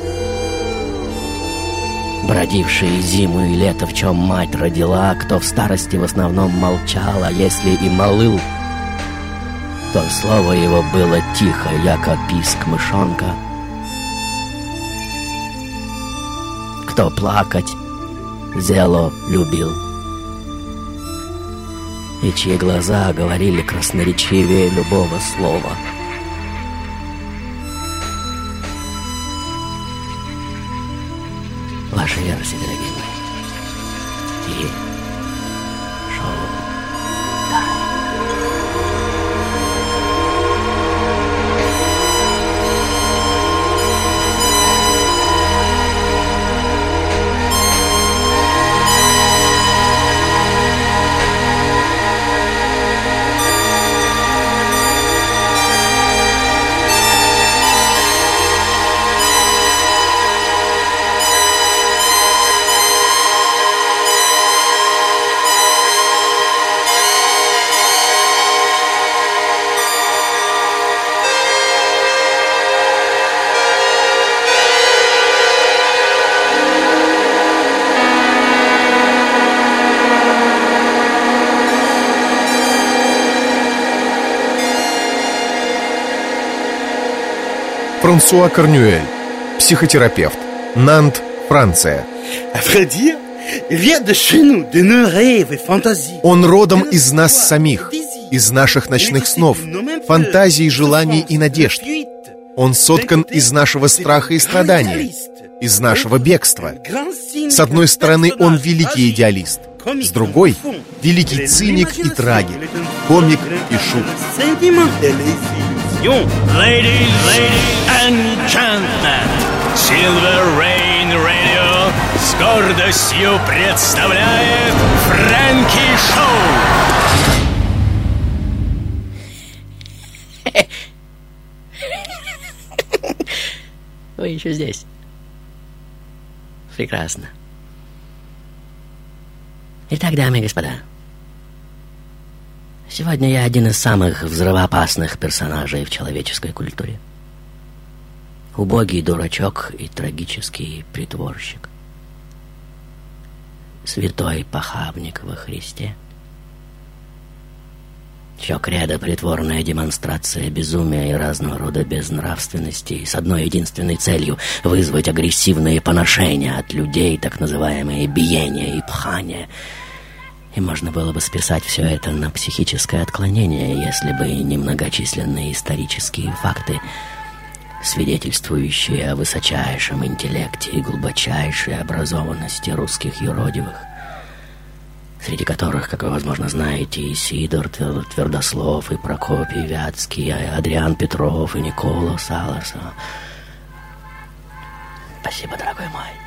бродившие зиму и лето, в чем мать родила, кто в старости в основном молчал, а если и молыл, то слово его было тихо, яко писк мышонка. Кто плакать, зело любил. И чьи глаза говорили красноречивее любого слова — ваши версии, дорогие мои. И Франсуа Корнюэль, психотерапевт, Нант, Франция. Он родом из нас самих, из наших ночных снов, фантазий, желаний и надежд. Он соткан из нашего страха и страдания, из нашего бегства. С одной стороны, он великий идеалист, с другой — великий циник и трагик, комик и шут. Ladies, ladies and gentlemen, Silver Rain Radio с гордостью представляет Фрэнки Шоу! Вы еще здесь. Прекрасно. Итак, дамы и господа, Сегодня я один из самых взрывоопасных персонажей в человеческой культуре. Убогий дурачок и трагический притворщик. Святой похабник во Христе. Чье кредо притворная демонстрация безумия и разного рода безнравственности с одной единственной целью — вызвать агрессивные поношения от людей, так называемые биения и пхания — И можно было бы списать все это на психическое отклонение, если бы не многочисленные исторические факты, свидетельствующие о высочайшем интеллекте и глубочайшей образованности русских юродивых, среди которых, как вы, возможно, знаете, и Сидор Твер- Твердослов, и Прокопий Вятский, и Адриан Петров, и Никола Саласа. Спасибо, дорогой мой.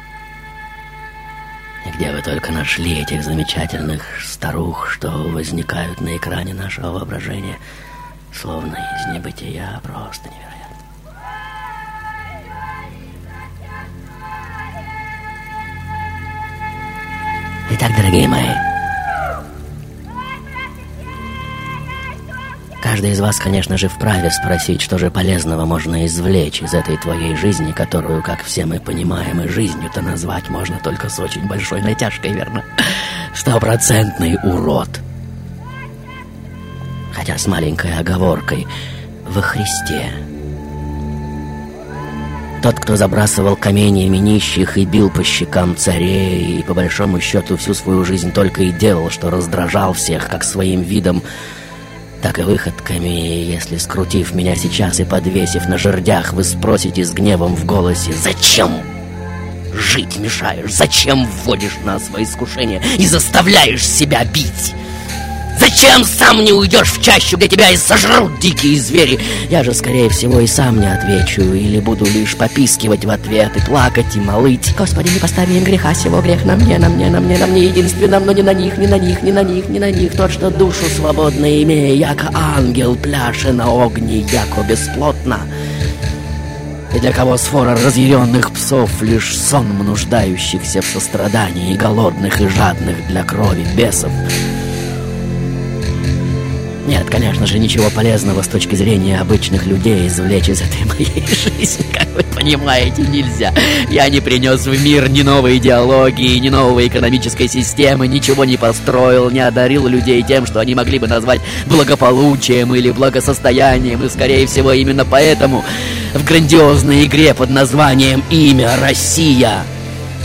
Где вы только нашли этих замечательных старух, что возникают на экране нашего воображения, словно из небытия, просто невероятно. Итак, дорогие мои, каждый из вас, конечно же, вправе спросить, что же полезного можно извлечь из этой твоей жизни, которую, как все мы понимаем, и жизнью-то назвать можно только с очень большой натяжкой, верно? Стопроцентный урод. Хотя с маленькой оговоркой во Христе. Тот, кто забрасывал каменьями нищих и бил по щекам царей, и по большому счету всю свою жизнь только и делал, что раздражал всех как своим видом, так и выходками, если, скрутив меня сейчас и подвесив на жердях, вы спросите с гневом в голосе «Зачем жить мешаешь? Зачем вводишь нас во искушение и заставляешь себя бить?» Зачем сам не уйдешь в чащу, где тебя и сожрут дикие звери? Я же, скорее всего, и сам не отвечу, или буду лишь попискивать в ответ и плакать, и молыть. Господи, не постави им греха сего, грех на мне, на мне, на мне, на мне единственном, но не на них, не на них, не на них, не на них. Тот, что душу свободно имея, яко ангел пляше на огне, яко бесплотно. И для кого сфора разъяренных псов лишь сон нуждающихся в сострадании, голодных и жадных для крови бесов. Нет, конечно же, ничего полезного с точки зрения обычных людей извлечь из этой моей жизни, как вы понимаете, нельзя. Я не принес в мир ни новой идеологии, ни новой экономической системы, ничего не построил, не одарил людей тем, что они могли бы назвать благополучием или благосостоянием, и, скорее всего, именно поэтому в грандиозной игре под названием «Имя Россия»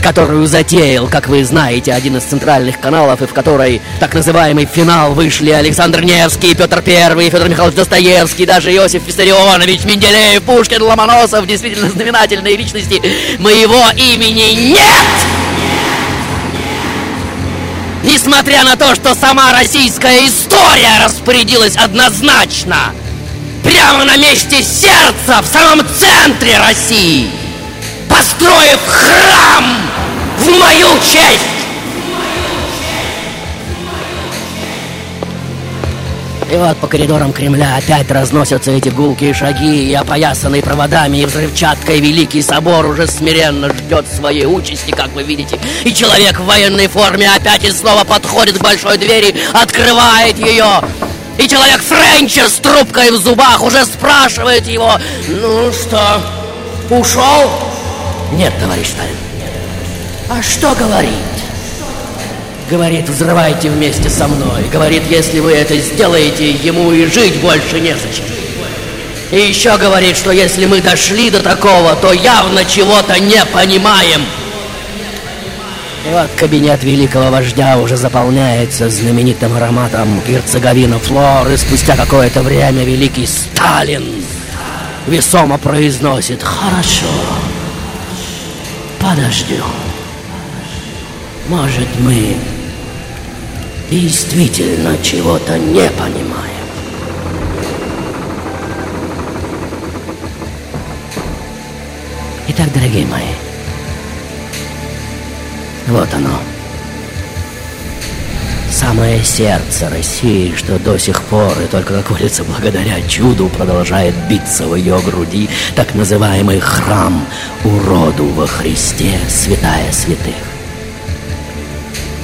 которую затеял, как вы знаете, один из центральных каналов, и в которой так называемый финал вышли Александр Невский, Петр Первый, Федор Михайлович Достоевский, даже Иосиф Виссарионович, Менделеев, Пушкин, Ломоносов, действительно знаменательные личности моего имени нет! Несмотря на то, что сама российская история распорядилась однозначно, прямо на месте сердца, в самом центре России, построив храм в мою честь. И вот по коридорам Кремля опять разносятся эти гулкие шаги, и опоясанный проводами и взрывчаткой Великий Собор уже смиренно ждет своей участи, как вы видите. И человек в военной форме опять и снова подходит к большой двери, открывает ее. И человек Френчер с трубкой в зубах уже спрашивает его, ну что, ушел? Нет, товарищ Сталин. А что говорит? Говорит, взрывайте вместе со мной. Говорит, если вы это сделаете, ему и жить больше незачем. И еще говорит, что если мы дошли до такого, то явно чего-то не понимаем. И вот кабинет великого вождя уже заполняется знаменитым ароматом герцоговина флор, и спустя какое-то время великий Сталин весомо произносит «Хорошо, подождем. Может, мы действительно чего-то не понимаем. Итак, дорогие мои, вот оно. Самое сердце России, что до сих пор и только, как говорится, благодаря чуду продолжает биться в ее груди так называемый храм уроду во Христе, святая святых.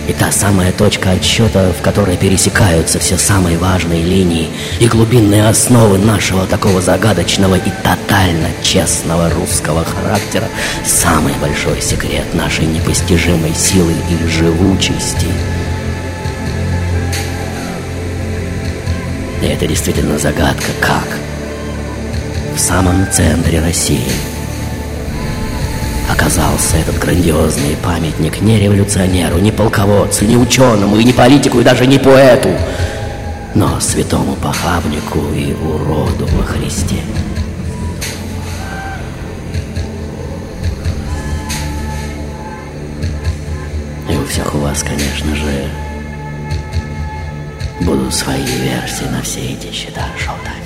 И та самая точка отсчета, в которой пересекаются все самые важные линии и глубинные основы нашего такого загадочного и тотально честного русского характера, самый большой секрет нашей непостижимой силы и живучести. И это действительно загадка, как в самом центре России, оказался этот грандиозный памятник не революционеру, не полководцу, не ученому, и не политику, и даже не поэту, но святому похабнику и уроду во Христе. И у всех у вас, конечно же, будут свои версии на все эти счета шоу-тайм,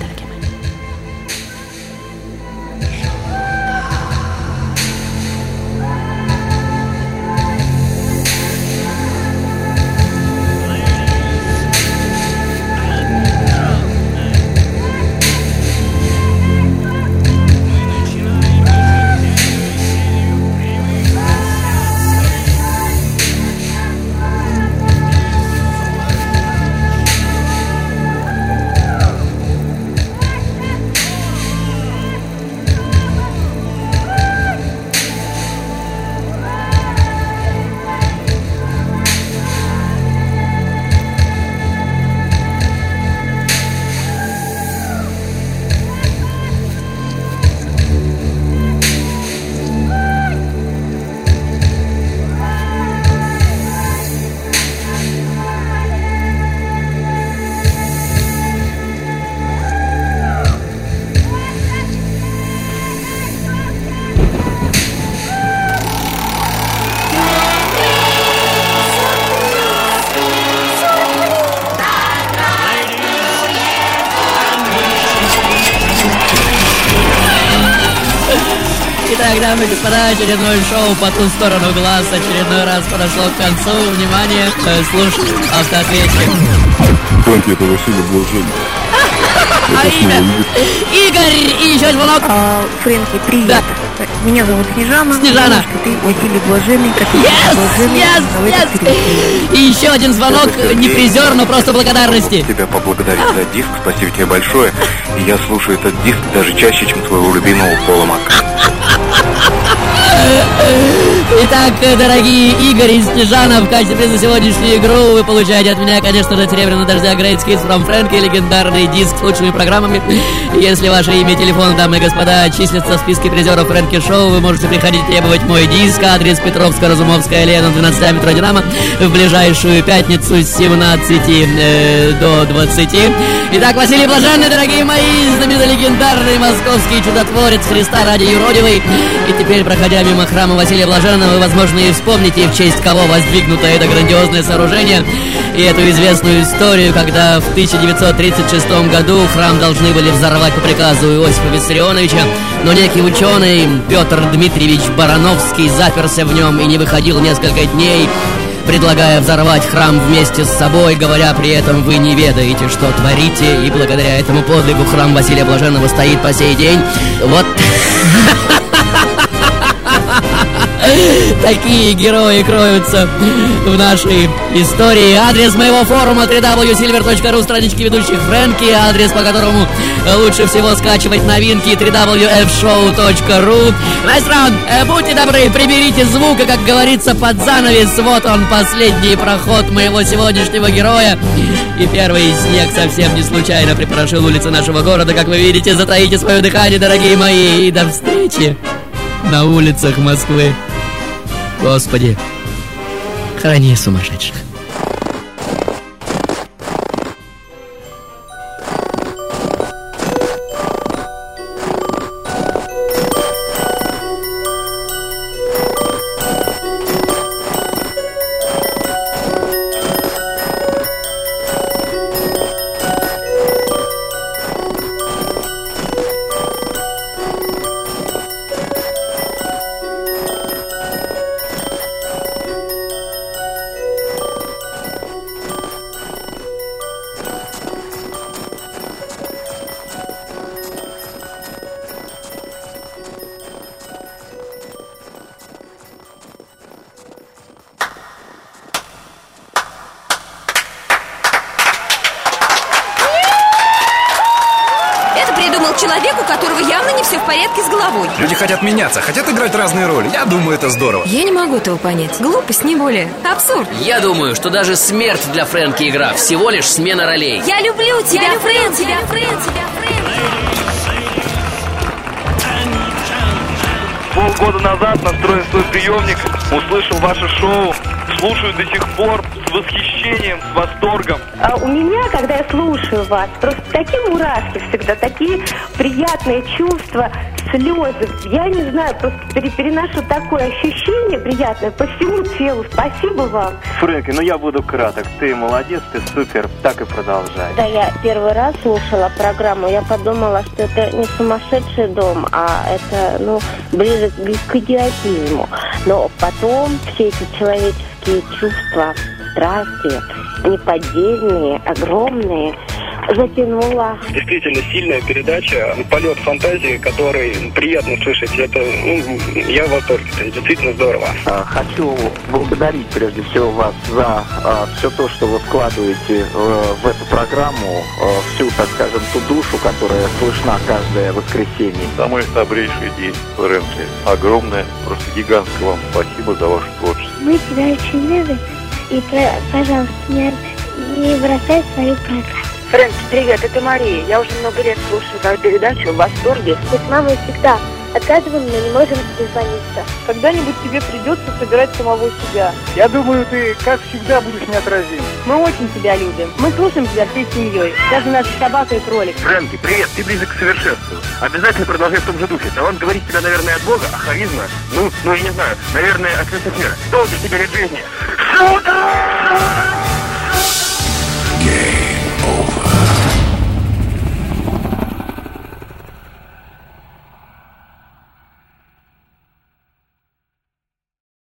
Итак, дамы и господа, очередное шоу по ту сторону глаз очередной раз подошло к концу. Внимание, э, слушай, автоответчик. Фрэнки, это Василий Блаженный. А имя? Игорь и еще звонок. А, Фрэнки, привет. Меня зовут Снежана. Снежана. Ты Василий Блаженный, как Yes, Блаженный. yes, yes. И еще один звонок, не призер, но просто благодарности. Тебя поблагодарить за диск, спасибо тебе большое. И я слушаю этот диск даже чаще, чем своего любимого Пола Мака. Итак, дорогие Игорь и Снежана, в качестве за сегодняшнюю игру вы получаете от меня, конечно же, Серебряного дождя Great Skits from Frankie, легендарный диск с лучшими программами. Если ваше имя и телефон, дамы и господа, числятся в списке призеров Фрэнки Шоу, вы можете приходить требовать мой диск, адрес Петровская, Разумовская, Лена, 12 метро Динамо, в ближайшую пятницу с 17 э, до 20. Итак, Василий Блаженный, дорогие мои, знаменитый легендарный московский чудотворец Христа ради юродивый. И теперь, проходя мимо храма Василия Блаженного, вы, возможно, и вспомните, в честь кого воздвигнуто это грандиозное сооружение и эту известную историю, когда в 1936 году храм должны были взорвать по приказу Иосифа Виссарионовича, но некий ученый Петр Дмитриевич Барановский заперся в нем и не выходил несколько дней, предлагая взорвать храм вместе с собой, говоря при этом «Вы не ведаете, что творите», и благодаря этому подвигу храм Василия Блаженного стоит по сей день. Вот... Такие герои кроются в нашей истории. Адрес моего форума www.silver.ru, странички ведущих Фрэнки, адрес, по которому лучше всего скачивать новинки www.fshow.ru. Maestro, э, будьте добры, приберите звука, как говорится, под занавес. Вот он, последний проход моего сегодняшнего героя. И первый снег совсем не случайно припорошил улицы нашего города. Как вы видите, затаите свое дыхание, дорогие мои. И до встречи на улицах Москвы. Господи, храни сумасшедших. Более. Абсурд. Я думаю, что даже смерть для Фрэнки игра всего лишь смена ролей. Я люблю тебя, Фрэн, тебя, Фрэн, тебя, Фрэн. года назад настроил свой приемник, услышал ваше шоу, слушаю до сих пор с восхищением, с восторгом. А у меня, когда я слушаю вас, просто такие мурашки всегда, такие приятные чувства, слезы. Я не знаю, просто пере- переношу такое ощущение приятное по всему телу. Спасибо вам. Фрэнки, ну я буду краток. Ты молодец, ты супер, так и продолжай. Когда я первый раз слушала программу, я подумала, что это не сумасшедший дом, а это, ну, ближе к идиотизму. Но потом все эти человеческие чувства, страсти, неподдельные, огромные, затянуло. Действительно сильная передача, полет фантазии, который приятно слышать. Это, ну, я в восторге, это действительно здорово. А, Хочу благодарить прежде всего вас за все то, что вы вкладываете э, в эту программу, э, всю, так скажем, ту душу, которая слышна каждое воскресенье. Самый добрейший день, Фрэнки. Огромное, просто гигантское вам спасибо за ваше творчество. Мы тебя очень любим. И, пожалуйста, не, не бросай свою программу. Фрэнки, привет, это Мария. Я уже много лет слушаю твою передачу в восторге. С мамой всегда отказываем, но не можем дозвониться. Когда-нибудь тебе придется собирать самого себя. Я думаю, ты, как всегда, будешь неотразим. Мы очень тебя любим. Мы слушаем тебя всей семьей. Даже наша собака и кролик. Фрэнки, привет, ты близок к совершенству. Обязательно продолжай в том же духе. Талант говорит тебя, наверное, от Бога, а харизма, ну, ну, я не знаю, наверное, от Люцифера. Долго тебе лет жизни. Сюда!